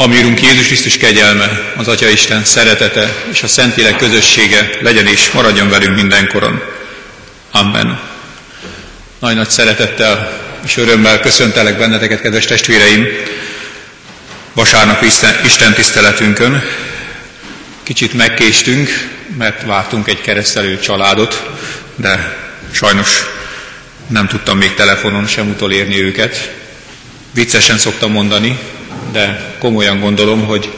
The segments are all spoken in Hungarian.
Ami Úrunk Jézus Krisztus kegyelme, az Atya Isten szeretete és a Szentlélek közössége legyen és maradjon velünk mindenkoron. Amen. Nagy-nagy szeretettel és örömmel köszöntelek benneteket, kedves testvéreim, vasárnap Isten, Isten tiszteletünkön. Kicsit megkéstünk, mert vártunk egy keresztelő családot, de sajnos nem tudtam még telefonon sem utolérni őket. Viccesen szoktam mondani, de komolyan gondolom, hogy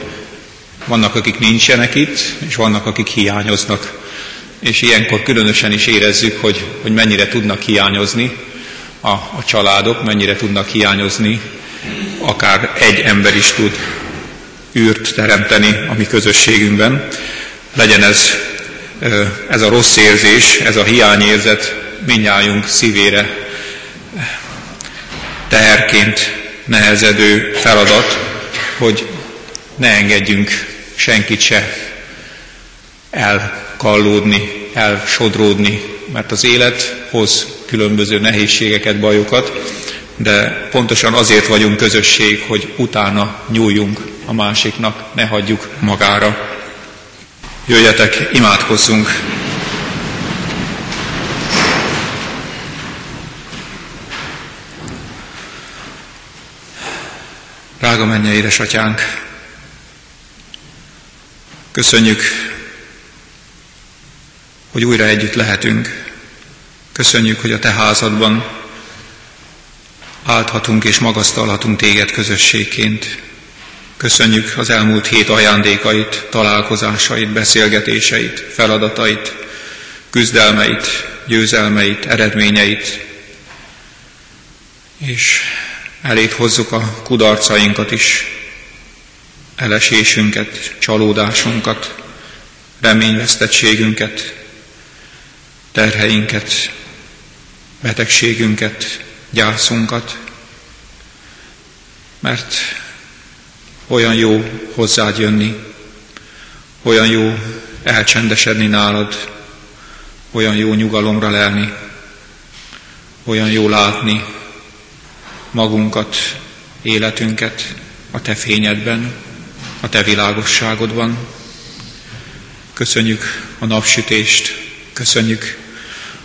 vannak, akik nincsenek itt, és vannak, akik hiányoznak. És ilyenkor különösen is érezzük, hogy, hogy mennyire tudnak hiányozni a, a családok, mennyire tudnak hiányozni, akár egy ember is tud űrt teremteni a mi közösségünkben. Legyen ez, ez a rossz érzés, ez a hiányérzet minnyájunk szívére teherként nehezedő feladat, hogy ne engedjünk senkit se elkallódni, elsodródni, mert az élet hoz különböző nehézségeket, bajokat, de pontosan azért vagyunk közösség, hogy utána nyúljunk a másiknak, ne hagyjuk magára. Jöjjetek, imádkozzunk! Drága mennyei édesatyánk, köszönjük, hogy újra együtt lehetünk. Köszönjük, hogy a Te házadban álthatunk és magasztalhatunk Téged közösségként. Köszönjük az elmúlt hét ajándékait, találkozásait, beszélgetéseit, feladatait, küzdelmeit, győzelmeit, eredményeit, és elét hozzuk a kudarcainkat is, elesésünket, csalódásunkat, reményvesztettségünket, terheinket, betegségünket, gyászunkat, mert olyan jó hozzád jönni, olyan jó elcsendesedni nálad, olyan jó nyugalomra lelni, olyan jó látni, magunkat, életünket a Te fényedben, a Te világosságodban. Köszönjük a napsütést, köszönjük,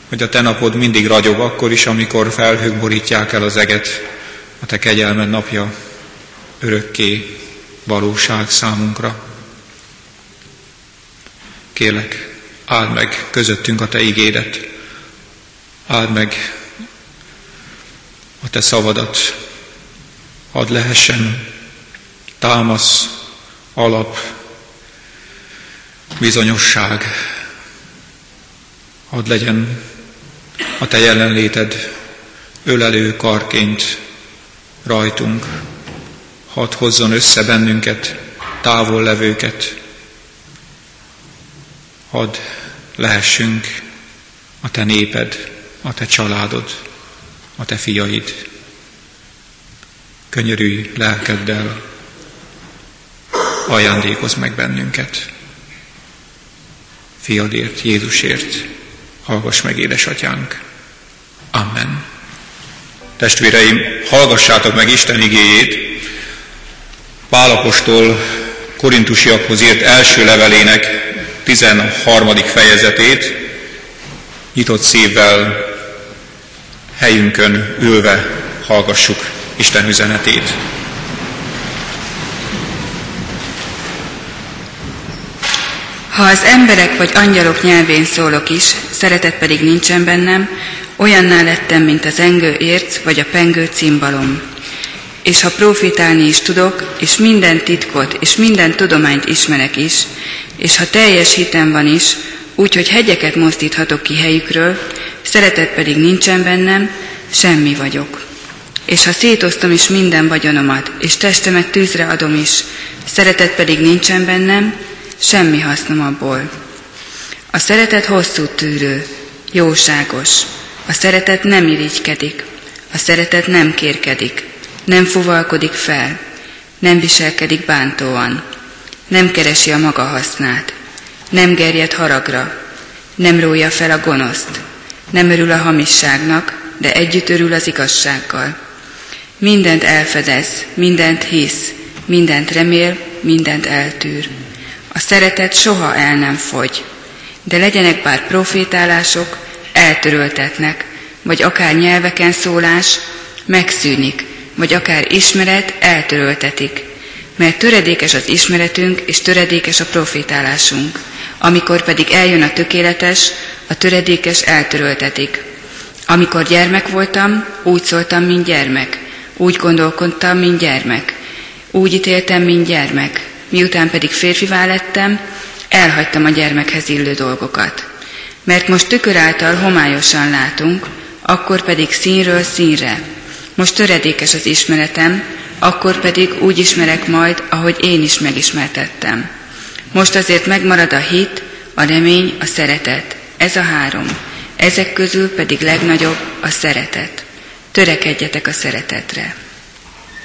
hogy a Te napod mindig ragyog akkor is, amikor felhők borítják el az eget, a Te kegyelmed napja örökké valóság számunkra. Kérlek, áld meg közöttünk a Te igédet, áld meg a te szavadat, hadd lehessen támasz, alap, bizonyosság, hadd legyen a te jelenléted ölelő karként rajtunk, hadd hozzon össze bennünket, távol levőket, hadd lehessünk a te néped, a te családod a te fiaid. Könyörülj lelkeddel, ajándékozz meg bennünket. Fiadért, Jézusért, hallgass meg, édesatyánk. Amen. Testvéreim, hallgassátok meg Isten igéjét, Pálapostól korintusiakhoz írt első levelének 13. fejezetét, nyitott szívvel helyünkön ülve hallgassuk Isten üzenetét. Ha az emberek vagy angyalok nyelvén szólok is, szeretet pedig nincsen bennem, olyanná lettem, mint az engő érc vagy a pengő cimbalom. És ha profitálni is tudok, és minden titkot és minden tudományt ismerek is, és ha teljes hitem van is, úgy, hogy hegyeket mozdíthatok ki helyükről, szeretet pedig nincsen bennem, semmi vagyok. És ha szétoztam is minden vagyonomat, és testemet tűzre adom is, szeretet pedig nincsen bennem, semmi hasznom abból. A szeretet hosszú tűrő, jóságos. A szeretet nem irigykedik. A szeretet nem kérkedik. Nem fuvalkodik fel. Nem viselkedik bántóan. Nem keresi a maga hasznát. Nem gerjed haragra. Nem rója fel a gonoszt nem örül a hamisságnak, de együtt örül az igazsággal. Mindent elfedez, mindent hisz, mindent remél, mindent eltűr. A szeretet soha el nem fogy, de legyenek bár profétálások, eltöröltetnek, vagy akár nyelveken szólás, megszűnik, vagy akár ismeret eltöröltetik, mert töredékes az ismeretünk, és töredékes a profétálásunk. Amikor pedig eljön a tökéletes, a töredékes eltöröltetik. Amikor gyermek voltam, úgy szóltam, mint gyermek, úgy gondolkodtam, mint gyermek, úgy ítéltem, mint gyermek, miután pedig férfivá lettem, elhagytam a gyermekhez illő dolgokat. Mert most tükör által homályosan látunk, akkor pedig színről színre. Most töredékes az ismeretem, akkor pedig úgy ismerek majd, ahogy én is megismertettem. Most azért megmarad a hit, a remény, a szeretet. Ez a három. Ezek közül pedig legnagyobb a szeretet. Törekedjetek a szeretetre.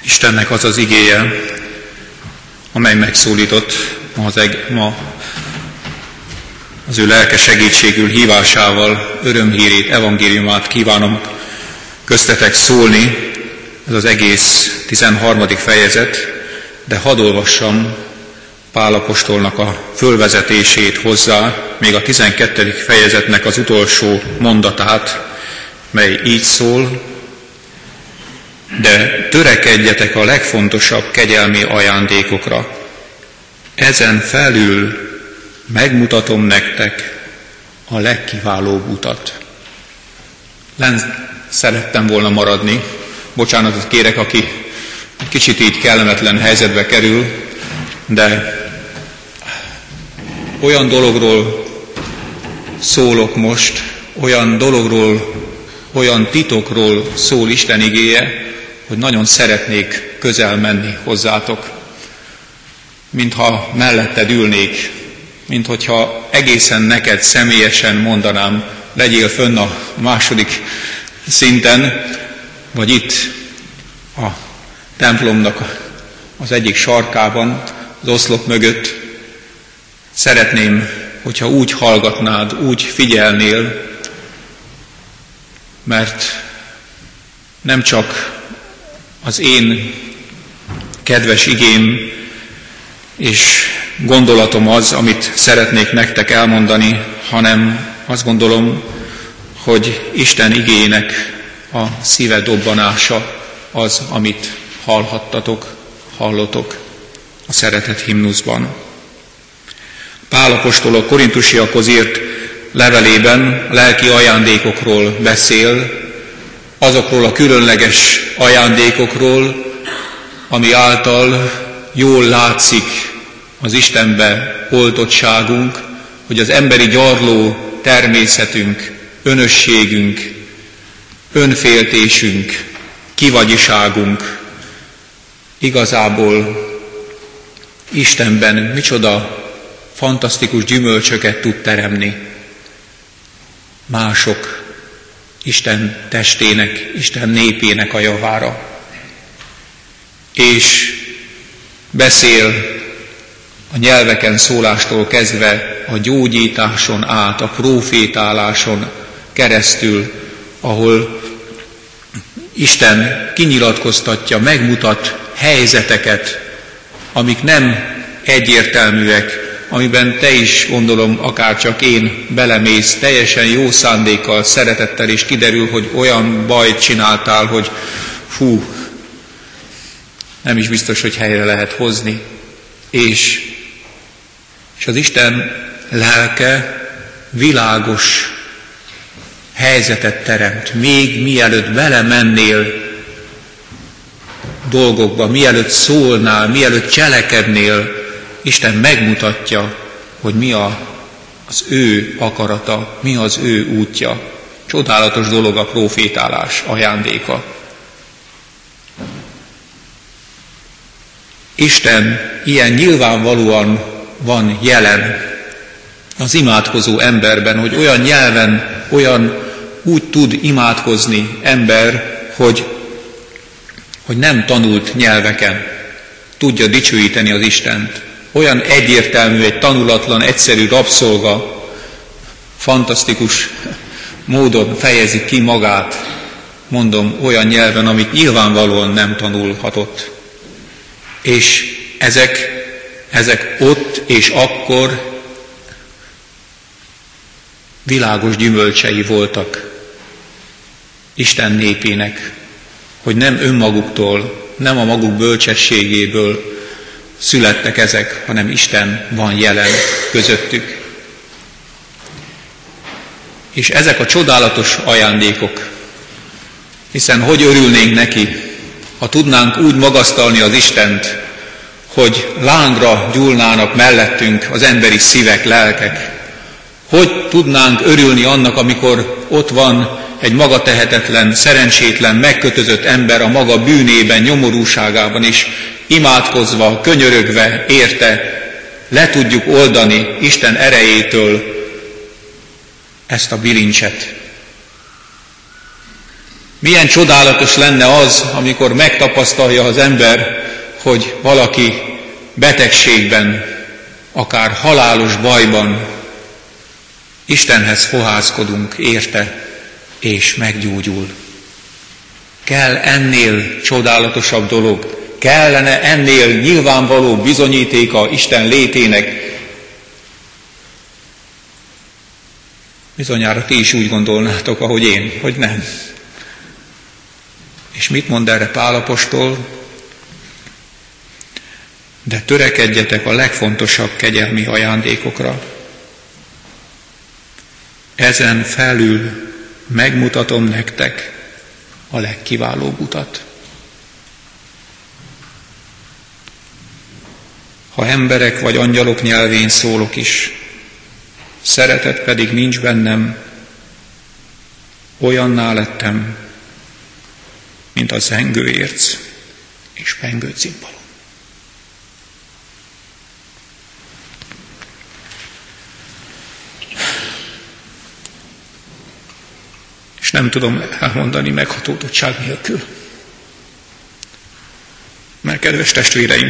Istennek az az igéje, amely megszólított ma, az eg- ma az ő lelke segítségül hívásával örömhírét, evangéliumát kívánom köztetek szólni, ez az egész 13. fejezet, de hadd olvassam Pálapostolnak a fölvezetését hozzá, még a 12. fejezetnek az utolsó mondatát, mely így szól, de törekedjetek a legfontosabb kegyelmi ajándékokra. Ezen felül megmutatom nektek a legkiválóbb utat. Len szerettem volna maradni, bocsánatot kérek, aki kicsit így kellemetlen helyzetbe kerül, de olyan dologról szólok most, olyan dologról, olyan titokról szól Isten igéje, hogy nagyon szeretnék közel menni hozzátok, mintha melletted ülnék, mint hogyha egészen neked személyesen mondanám, legyél fönn a második szinten, vagy itt a templomnak az egyik sarkában, az oszlop mögött. Szeretném, hogyha úgy hallgatnád, úgy figyelnél, mert nem csak az én kedves igém és gondolatom az, amit szeretnék nektek elmondani, hanem azt gondolom, hogy Isten igének a szíve dobbanása az, amit hallhattatok, hallotok a szeretet himnuszban. Pálapostól a korintusiakhoz írt levelében lelki ajándékokról beszél, azokról a különleges ajándékokról, ami által jól látszik az Istenbe oltottságunk, hogy az emberi gyarló természetünk, önösségünk, önféltésünk, kivagyiságunk igazából Istenben micsoda fantasztikus gyümölcsöket tud teremni. Mások Isten testének, Isten népének a javára. És beszél a nyelveken szólástól kezdve a gyógyításon át, a profétáláson keresztül, ahol Isten kinyilatkoztatja, megmutat helyzeteket, amik nem egyértelműek, amiben te is, gondolom, akár csak én belemész, teljesen jó szándékkal, szeretettel, és kiderül, hogy olyan bajt csináltál, hogy fú, nem is biztos, hogy helyre lehet hozni. És, és az Isten lelke világos helyzetet teremt, még mielőtt belemennél dolgokba, mielőtt szólnál, mielőtt cselekednél, Isten megmutatja, hogy mi a, az ő akarata, mi az ő útja. Csodálatos dolog a profétálás ajándéka. Isten ilyen nyilvánvalóan van jelen az imádkozó emberben, hogy olyan nyelven, olyan úgy tud imádkozni ember, hogy, hogy nem tanult nyelveken tudja dicsőíteni az Istent. Olyan egyértelmű, egy tanulatlan, egyszerű rabszolga, fantasztikus módon fejezi ki magát, mondom, olyan nyelven, amit nyilvánvalóan nem tanulhatott. És ezek, ezek ott és akkor világos gyümölcsei voltak Isten népének, hogy nem önmaguktól, nem a maguk bölcsességéből születtek ezek, hanem Isten van jelen közöttük. És ezek a csodálatos ajándékok, hiszen hogy örülnénk neki, ha tudnánk úgy magasztalni az Istent, hogy lángra gyúlnának mellettünk az emberi szívek, lelkek. Hogy tudnánk örülni annak, amikor ott van egy maga tehetetlen, szerencsétlen, megkötözött ember a maga bűnében, nyomorúságában is, imádkozva, könyörögve, érte, le tudjuk oldani Isten erejétől ezt a bilincset. Milyen csodálatos lenne az, amikor megtapasztalja az ember, hogy valaki betegségben, akár halálos bajban Istenhez fohászkodunk érte, és meggyógyul. Kell ennél csodálatosabb dolog, kellene ennél nyilvánvaló bizonyítéka Isten létének. Bizonyára ti is úgy gondolnátok, ahogy én, hogy nem. És mit mond erre Pálapostól? De törekedjetek a legfontosabb kegyelmi ajándékokra. Ezen felül megmutatom nektek a legkiválóbb utat. Ha emberek vagy angyalok nyelvén szólok is, szeretet pedig nincs bennem, olyanná lettem, mint a zengő érc és pengő cimbalom. nem tudom elmondani meghatódottság nélkül. Mert kedves testvéreim,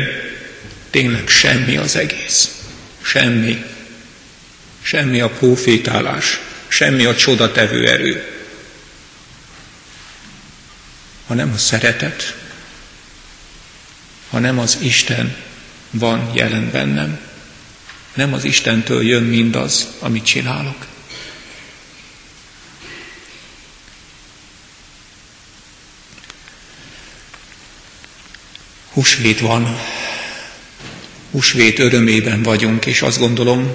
tényleg semmi az egész. Semmi. Semmi a profétálás, semmi a csodatevő erő, hanem a szeretet, hanem az Isten van jelen bennem. Nem az Istentől jön mindaz, amit csinálok. Húsvét van, húsvét örömében vagyunk, és azt gondolom,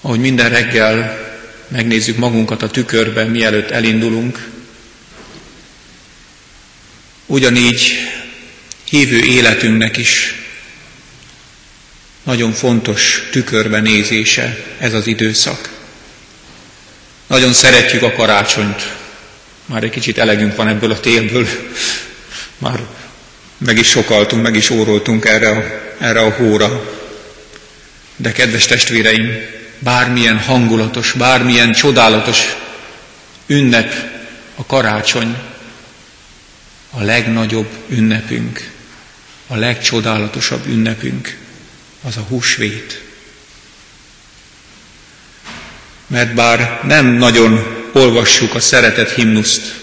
ahogy minden reggel megnézzük magunkat a tükörben, mielőtt elindulunk, ugyanígy hívő életünknek is nagyon fontos tükörbe nézése ez az időszak. Nagyon szeretjük a karácsonyt. Már egy kicsit elegünk van ebből a térből. Már meg is sokaltunk, meg is óroltunk erre a, erre a hóra. De kedves testvéreim, bármilyen hangulatos, bármilyen csodálatos ünnep a karácsony, a legnagyobb ünnepünk, a legcsodálatosabb ünnepünk, az a húsvét. Mert bár nem nagyon olvassuk a szeretet himnuszt,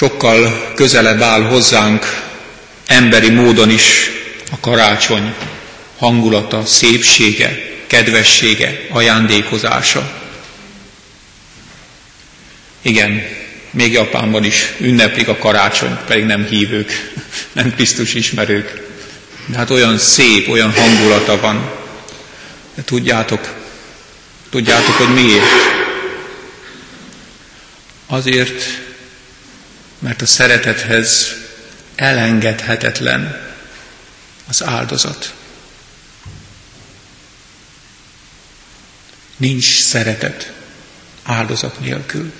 sokkal közelebb áll hozzánk emberi módon is a karácsony hangulata, szépsége, kedvessége, ajándékozása. Igen, még Japánban is ünneplik a karácsony, pedig nem hívők, nem Krisztus ismerők. De hát olyan szép, olyan hangulata van. De tudjátok, tudjátok, hogy miért? Azért, mert a szeretethez elengedhetetlen az áldozat. Nincs szeretet áldozat nélkül.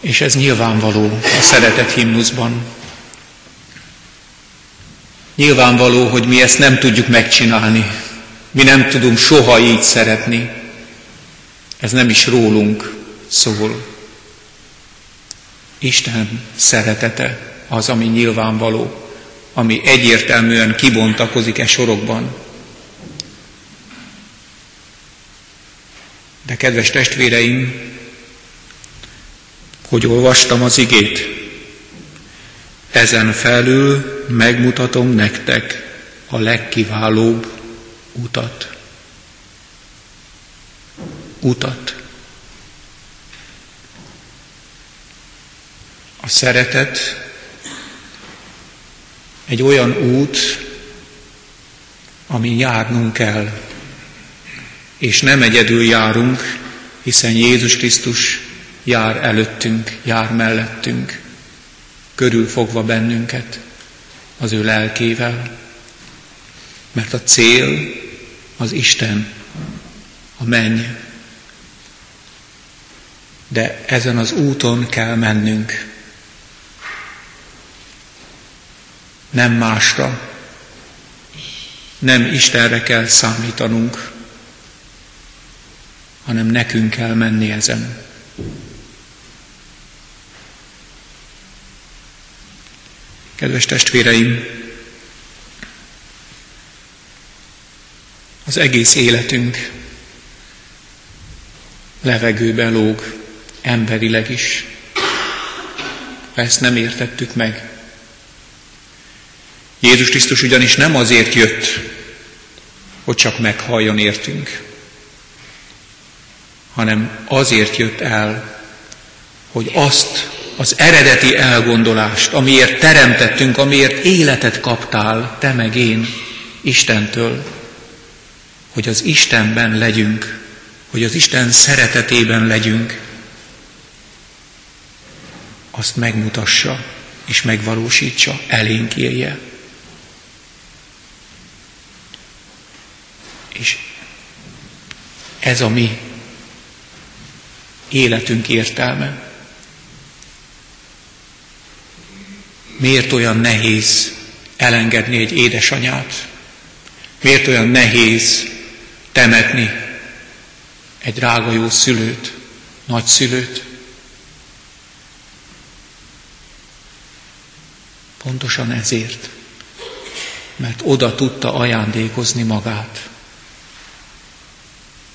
És ez nyilvánvaló a szeretet himnuszban. Nyilvánvaló, hogy mi ezt nem tudjuk megcsinálni. Mi nem tudunk soha így szeretni. Ez nem is rólunk szól. Isten szeretete az, ami nyilvánvaló, ami egyértelműen kibontakozik e sorokban. De kedves testvéreim, hogy olvastam az igét, ezen felül megmutatom nektek a legkiválóbb utat. Utat. A szeretet egy olyan út, ami járnunk kell, és nem egyedül járunk, hiszen Jézus Krisztus jár előttünk, jár mellettünk, körülfogva bennünket az ő lelkével, mert a cél az Isten, a menny. De ezen az úton kell mennünk. Nem másra, nem Istenre kell számítanunk, hanem nekünk kell menni ezen. Kedves testvéreim, az egész életünk levegőbe lóg, emberileg is. Ha ezt nem értettük meg. Jézus Krisztus ugyanis nem azért jött, hogy csak meghalljon értünk, hanem azért jött el, hogy azt az eredeti elgondolást, amiért teremtettünk, amiért életet kaptál, te meg én, Istentől, hogy az Istenben legyünk, hogy az Isten szeretetében legyünk, azt megmutassa és megvalósítsa, elénk élje. És ez a mi életünk értelme. Miért olyan nehéz elengedni egy édesanyát? Miért olyan nehéz temetni egy drága jó szülőt, nagyszülőt? Pontosan ezért, mert oda tudta ajándékozni magát.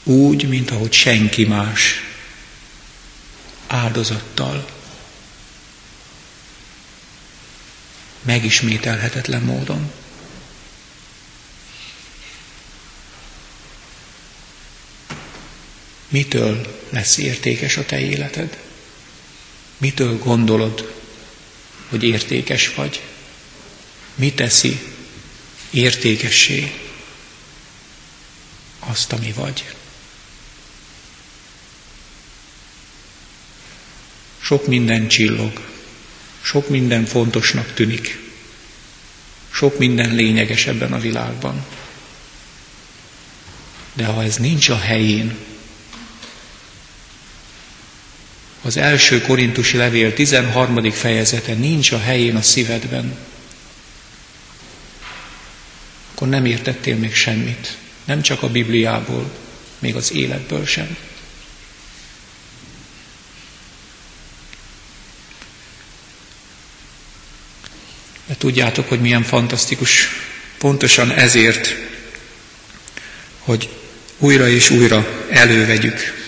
Úgy, mint ahogy senki más, áldozattal, megismételhetetlen módon. Mitől lesz értékes a te életed? Mitől gondolod, hogy értékes vagy? Mi teszi értékessé azt, ami vagy? Sok minden csillog, sok minden fontosnak tűnik, sok minden lényeges ebben a világban. De ha ez nincs a helyén, az első korintusi levél 13. fejezete nincs a helyén a szívedben, akkor nem értettél még semmit. Nem csak a Bibliából, még az életből sem. De tudjátok, hogy milyen fantasztikus, pontosan ezért, hogy újra és újra elővegyük.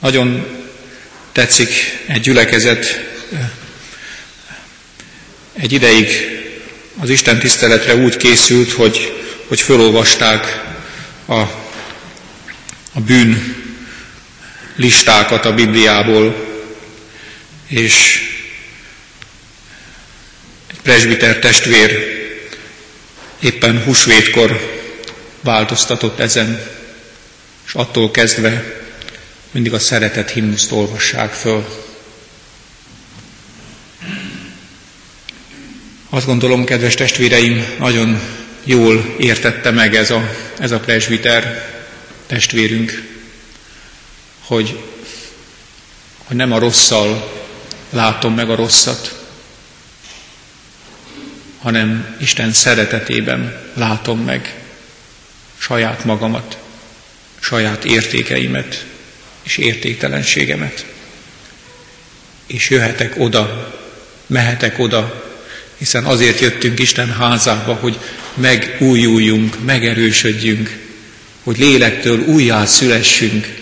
Nagyon tetszik egy gyülekezet, egy ideig az Isten tiszteletre úgy készült, hogy, hogy fölolvasták a, a bűn listákat a Bibliából, és presbiter testvér éppen húsvétkor változtatott ezen, és attól kezdve mindig a szeretet himnuszt olvassák föl. Azt gondolom, kedves testvéreim, nagyon jól értette meg ez a, ez a presbiter testvérünk, hogy, hogy nem a rosszal látom meg a rosszat, hanem Isten szeretetében látom meg saját magamat, saját értékeimet és értéktelenségemet. És jöhetek oda, mehetek oda, hiszen azért jöttünk Isten házába, hogy megújuljunk, megerősödjünk, hogy lélektől újjá szülessünk.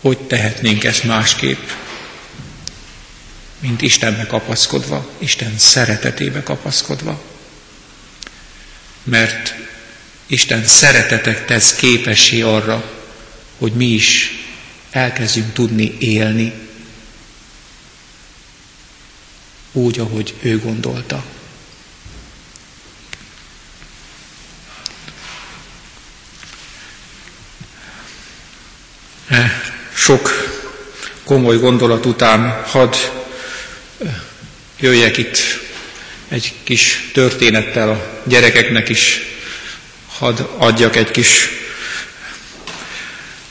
Hogy tehetnénk ezt másképp, mint Istenbe kapaszkodva, Isten szeretetébe kapaszkodva? Mert Isten szeretetek tesz képessé arra, hogy mi is elkezdjünk tudni élni úgy, ahogy ő gondolta. E, sok komoly gondolat után hadd jöjjek itt egy kis történettel a gyerekeknek is, hadd adjak egy kis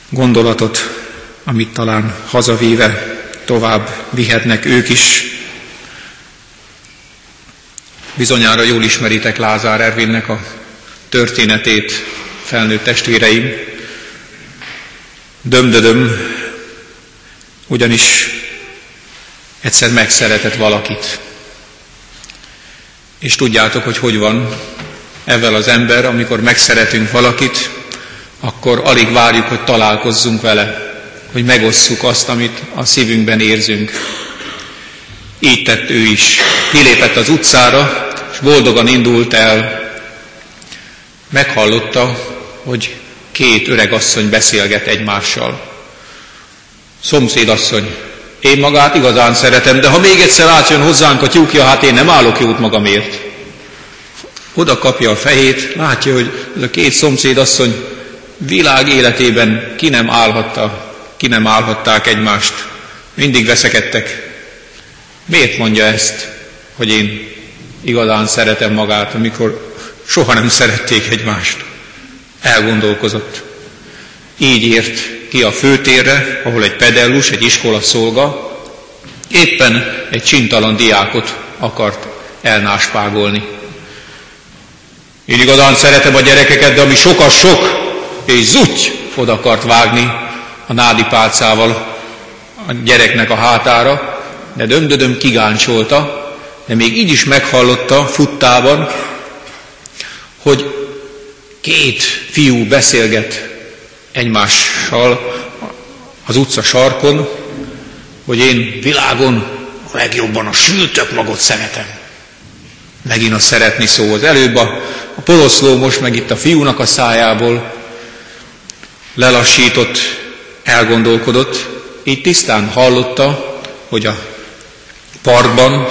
gondolatot, amit talán hazavíve tovább vihetnek ők is. Bizonyára jól ismeritek Lázár Ervinnek a történetét, felnőtt testvéreim. Dömdödöm, ugyanis egyszer megszeretett valakit. És tudjátok, hogy hogy van ezzel az ember, amikor megszeretünk valakit, akkor alig várjuk, hogy találkozzunk vele, hogy megosszuk azt, amit a szívünkben érzünk. Így tett ő is. Kilépett az utcára, és boldogan indult el. Meghallotta, hogy két öreg asszony beszélget egymással. Szomszédasszony, én magát igazán szeretem, de ha még egyszer átjön hozzánk a tyúkja, hát én nem állok jót magamért. Oda kapja a fejét, látja, hogy ez a két szomszédasszony világ életében ki nem állhatta, ki nem állhatták egymást. Mindig veszekedtek. Miért mondja ezt, hogy én igazán szeretem magát, amikor soha nem szerették egymást? Elgondolkozott. Így ért ki a főtérre, ahol egy pedellus, egy iskola szolga, éppen egy csintalan diákot akart elnáspágolni. Én igazán szeretem a gyerekeket, de ami sokas sok, és zuty oda akart vágni a nádi pálcával a gyereknek a hátára, de dömdödöm kigáncsolta, de még így is meghallotta futtában, hogy két fiú beszélget egymással az utca sarkon, hogy én világon a legjobban a sültök magot szeretem. Megint a szeretni szó az előbb, a, a poloszló most meg itt a fiúnak a szájából lelassított, elgondolkodott, így tisztán hallotta, hogy a parkban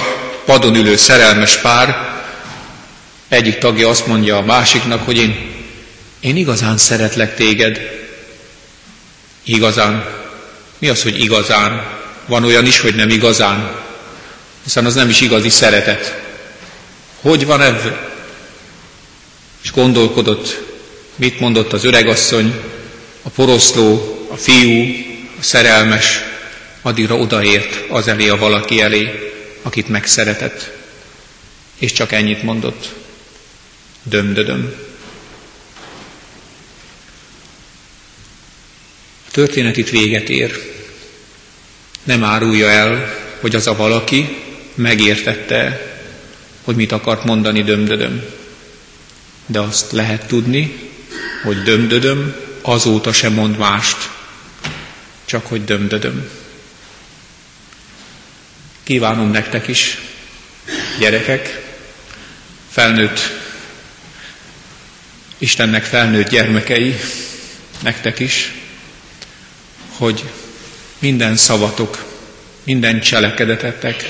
padon ülő szerelmes pár egyik tagja azt mondja a másiknak, hogy én, én igazán szeretlek téged. Igazán. Mi az, hogy igazán? Van olyan is, hogy nem igazán. Hiszen az nem is igazi szeretet. Hogy van ebből? És gondolkodott, mit mondott az öregasszony, a poroszló, a fiú, a szerelmes addigra odaért az elé a valaki elé, akit megszeretett. És csak ennyit mondott. Dömdödöm. A történet itt véget ér. Nem árulja el, hogy az a valaki megértette, hogy mit akart mondani dömdödöm. De azt lehet tudni, hogy dömdödöm azóta sem mond mást, csak hogy dömdödöm. Kívánom nektek is, gyerekek, felnőtt, Istennek felnőtt gyermekei, nektek is, hogy minden szavatok, minden cselekedetetek,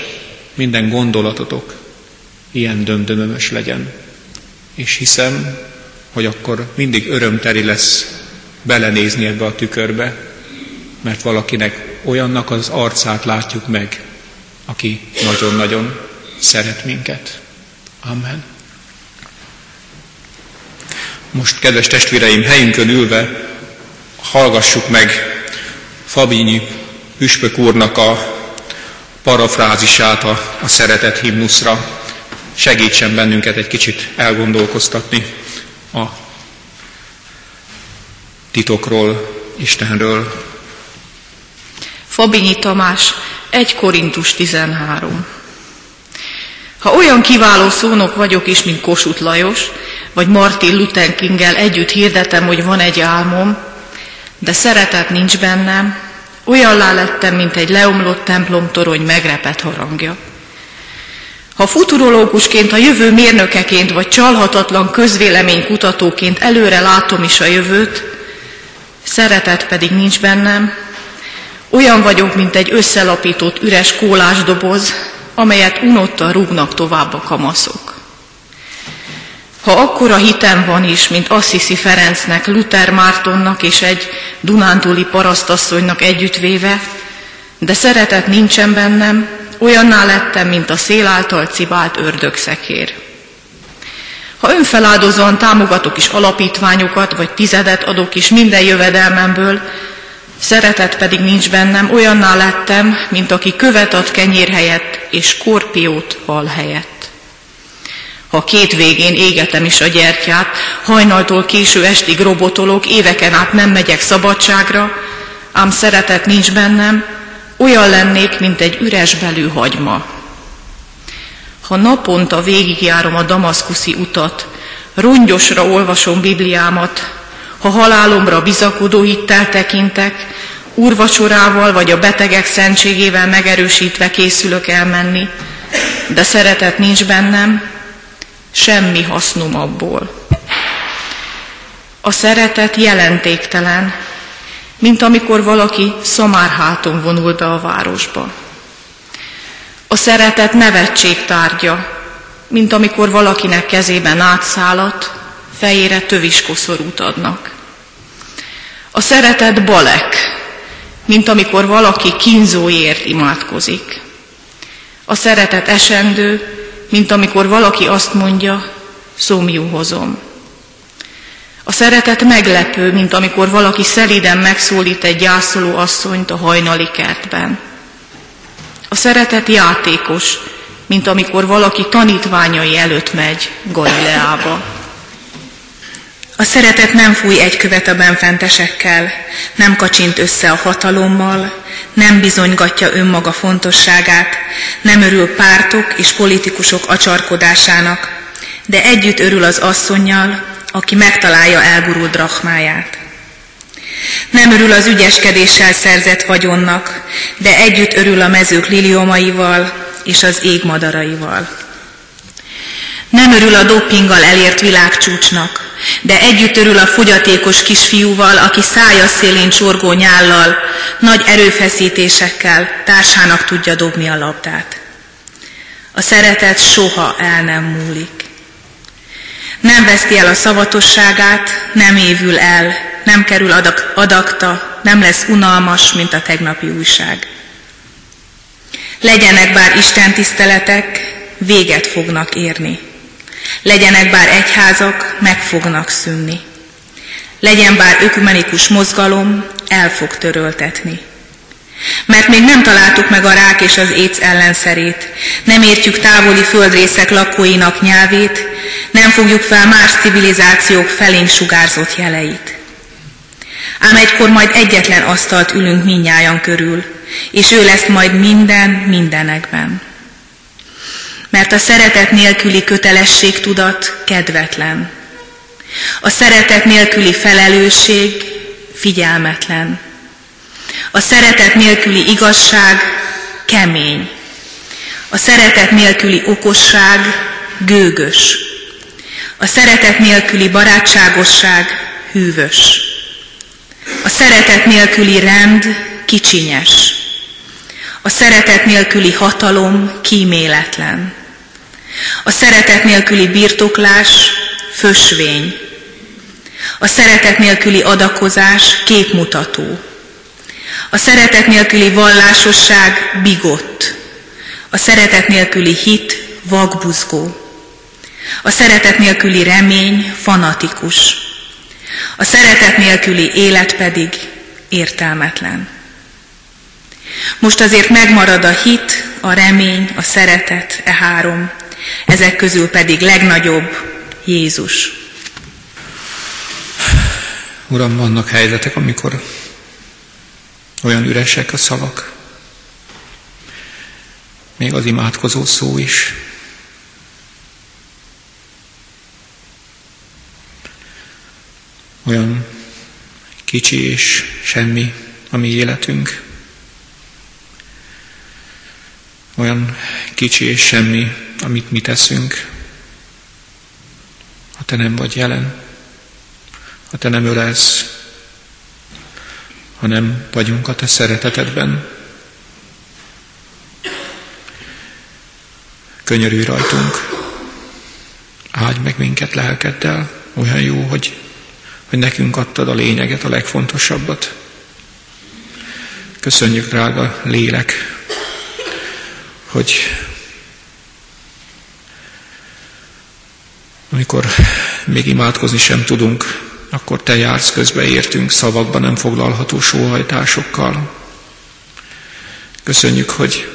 minden gondolatotok ilyen dömdömös legyen. És hiszem, hogy akkor mindig örömteri lesz belenézni ebbe a tükörbe, mert valakinek olyannak az arcát látjuk meg, aki nagyon-nagyon szeret minket. Amen. Most, kedves testvéreim, helyünkön ülve hallgassuk meg Fabinyi Püspök úrnak a parafrázisát a, a szeretet himnuszra. Segítsen bennünket egy kicsit elgondolkoztatni a titokról, Istenről. Fabinyi Tamás, 1 Korintus 13. Ha olyan kiváló szónok vagyok is, mint Kossuth Lajos, vagy Martin Luther Kinggel együtt hirdetem, hogy van egy álmom, de szeretet nincs bennem, olyanlá lettem, mint egy leomlott templomtorony megrepett harangja. Ha futurológusként, a jövő mérnökeként, vagy csalhatatlan közvéleménykutatóként előre látom is a jövőt, szeretet pedig nincs bennem, olyan vagyok, mint egy összelapított üres kólásdoboz, amelyet unottan rúgnak tovább a kamaszok. Ha akkora hitem van is, mint Assisi Ferencnek, Luther Mártonnak és egy Dunántúli parasztasszonynak együttvéve, de szeretet nincsen bennem, olyanná lettem, mint a szél által cibált ördögszekér. Ha önfeláldozóan támogatok is alapítványokat, vagy tizedet adok is minden jövedelmemből, szeretet pedig nincs bennem, olyanná lettem, mint aki követ ad kenyér helyett, és skorpiót hal helyett. Ha két végén égetem is a gyertyát, hajnaltól késő estig robotolok, éveken át nem megyek szabadságra, ám szeretet nincs bennem, olyan lennék, mint egy üres belű hagyma. Ha naponta végigjárom a damaszkuszi utat, rongyosra olvasom Bibliámat, ha halálomra bizakodó hittel tekintek, úrvacsorával vagy a betegek szentségével megerősítve készülök elmenni, de szeretet nincs bennem, semmi hasznom abból. A szeretet jelentéktelen, mint amikor valaki szamárháton vonul a városba. A szeretet nevetség tárgya, mint amikor valakinek kezében átszállat, fejére töviskoszorút adnak. A szeretet balek, mint amikor valaki kínzóért imádkozik. A szeretet esendő, mint amikor valaki azt mondja, szomjú hozom. A szeretet meglepő, mint amikor valaki szeliden megszólít egy gyászoló asszonyt a hajnali kertben. A szeretet játékos, mint amikor valaki tanítványai előtt megy Galileába. A szeretet nem fúj egy követ a benfentesekkel, nem kacsint össze a hatalommal, nem bizonygatja önmaga fontosságát, nem örül pártok és politikusok acsarkodásának, de együtt örül az asszonnyal, aki megtalálja elgurult drachmáját. Nem örül az ügyeskedéssel szerzett vagyonnak, de együtt örül a mezők liliomaival és az ég madaraival. Nem örül a doppinggal elért világcsúcsnak, de együtt örül a fogyatékos kisfiúval, aki szája szélén csorgó nyállal, nagy erőfeszítésekkel társának tudja dobni a labdát. A szeretet soha el nem múlik. Nem veszti el a szavatosságát, nem évül el, nem kerül adak, adakta, nem lesz unalmas, mint a tegnapi újság. Legyenek bár Isten tiszteletek, véget fognak érni. Legyenek bár egyházak, meg fognak szűnni. Legyen bár ökumenikus mozgalom, el fog töröltetni. Mert még nem találtuk meg a rák és az éc ellenszerét, nem értjük távoli földrészek lakóinak nyelvét, nem fogjuk fel más civilizációk felénk sugárzott jeleit. Ám egykor majd egyetlen asztalt ülünk minnyájan körül, és ő lesz majd minden mindenekben mert a szeretet nélküli kötelességtudat kedvetlen. A szeretet nélküli felelősség figyelmetlen. A szeretet nélküli igazság kemény. A szeretet nélküli okosság gőgös. A szeretet nélküli barátságosság hűvös. A szeretet nélküli rend kicsinyes. A szeretet nélküli hatalom kíméletlen. A szeretet nélküli birtoklás fösvény. A szeretet nélküli adakozás képmutató. A szeretet nélküli vallásosság bigott. A szeretet nélküli hit vagbuzgó. A szeretet nélküli remény fanatikus. A szeretet nélküli élet pedig értelmetlen. Most azért megmarad a hit, a remény, a szeretet, e három, ezek közül pedig legnagyobb Jézus. Uram, vannak helyzetek, amikor olyan üresek a szavak, még az imádkozó szó is. Olyan kicsi és semmi a mi életünk. Olyan kicsi és semmi, amit mi teszünk, ha te nem vagy jelen, ha te nem ölelsz, ha nem vagyunk a te szeretetedben. Könyörülj rajtunk, áldj meg minket lelkeddel, olyan jó, hogy, hogy nekünk adtad a lényeget, a legfontosabbat. Köszönjük, drága lélek, hogy amikor még imádkozni sem tudunk, akkor te jársz közbe értünk szavakban nem foglalható sóhajtásokkal. Köszönjük, hogy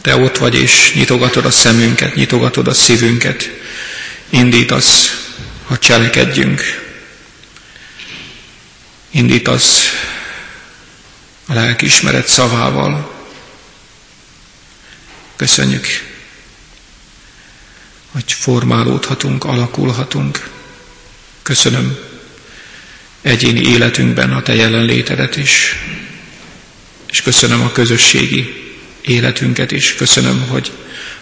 te ott vagy, és nyitogatod a szemünket, nyitogatod a szívünket, indítasz, ha cselekedjünk. Indítasz a lelkismeret szavával. Köszönjük, hogy formálódhatunk, alakulhatunk. Köszönöm egyéni életünkben a Te jelenlétedet is, és köszönöm a közösségi életünket is. Köszönöm, hogy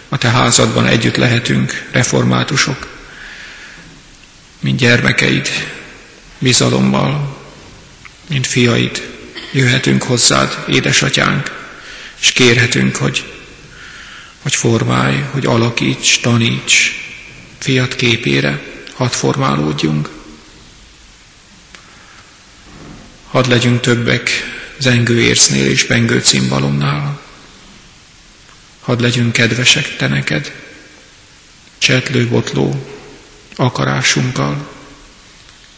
a Te házadban együtt lehetünk, reformátusok, mint gyermekeid, bizalommal, mint fiaid, jöhetünk hozzád, édesatyánk, és kérhetünk, hogy, hogy formálj, hogy alakíts, taníts, fiat képére, hadd formálódjunk. Hadd legyünk többek zengő érsznél és bengő cimbalomnál. Hadd legyünk kedvesek te neked, csetlő botló akarásunkkal.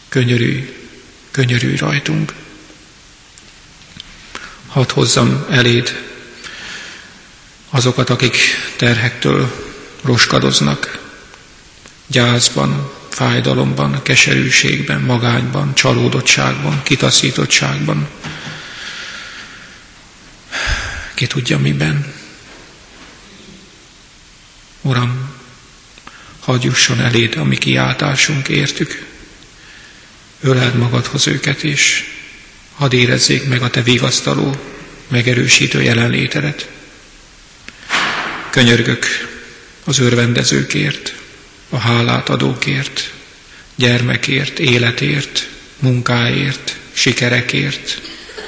Könyörülj, könyörülj rajtunk. Hadd hozzam eléd azokat, akik terhektől roskadoznak, gyászban, fájdalomban, keserűségben, magányban, csalódottságban, kitaszítottságban. Ki tudja miben. Uram, hadd jusson eléd a mi kiáltásunk értük. Öleld magadhoz őket, és hadd érezzék meg a te vigasztaló, megerősítő jelenlétedet. Könyörgök az örvendezőkért, a hálát adókért, gyermekért, életért, munkáért, sikerekért,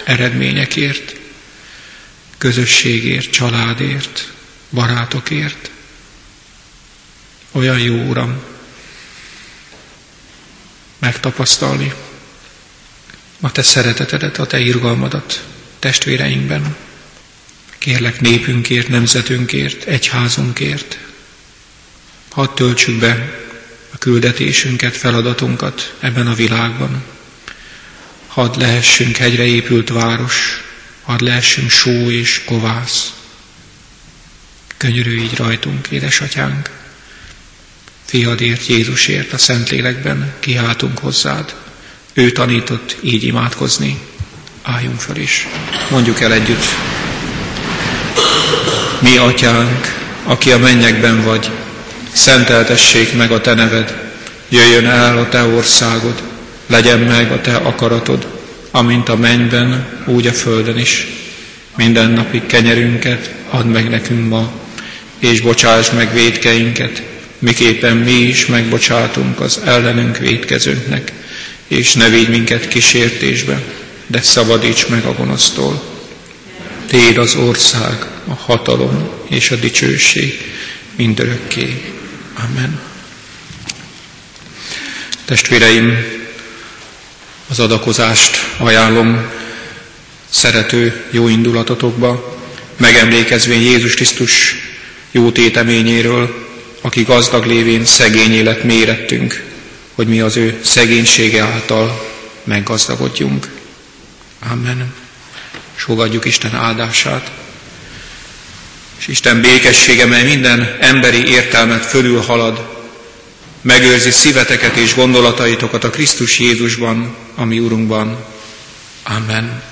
eredményekért, közösségért, családért, barátokért. Olyan jó, Uram, megtapasztalni a Te szeretetedet, a Te irgalmadat testvéreinkben. Kérlek népünkért, nemzetünkért, egyházunkért, Hadd töltsük be a küldetésünket, feladatunkat ebben a világban. Hadd lehessünk hegyre épült város, hadd lehessünk só és kovász. Könyörülj így rajtunk, édesatyánk. Fiadért, Jézusért a Szentlélekben kiáltunk hozzád. Ő tanított így imádkozni. Álljunk fel is. Mondjuk el együtt. Mi, atyánk, aki a mennyekben vagy, szenteltessék meg a Te neved, jöjjön el a Te országod, legyen meg a Te akaratod, amint a mennyben, úgy a földön is. Minden napi kenyerünket add meg nekünk ma, és bocsáss meg védkeinket, miképpen mi is megbocsátunk az ellenünk védkezőnknek, és ne védj minket kísértésbe, de szabadíts meg a gonosztól. Téd az ország, a hatalom és a dicsőség mindörökké. Amen. Testvéreim, az adakozást ajánlom szerető jó indulatotokba, megemlékezvén Jézus Krisztus jó téteményéről, aki gazdag lévén szegény élet mérettünk, hogy mi az ő szegénysége által meggazdagodjunk. Amen. És fogadjuk Isten áldását és Isten békessége, mely minden emberi értelmet fölül halad, megőrzi szíveteket és gondolataitokat a Krisztus Jézusban, ami Urunkban. Amen.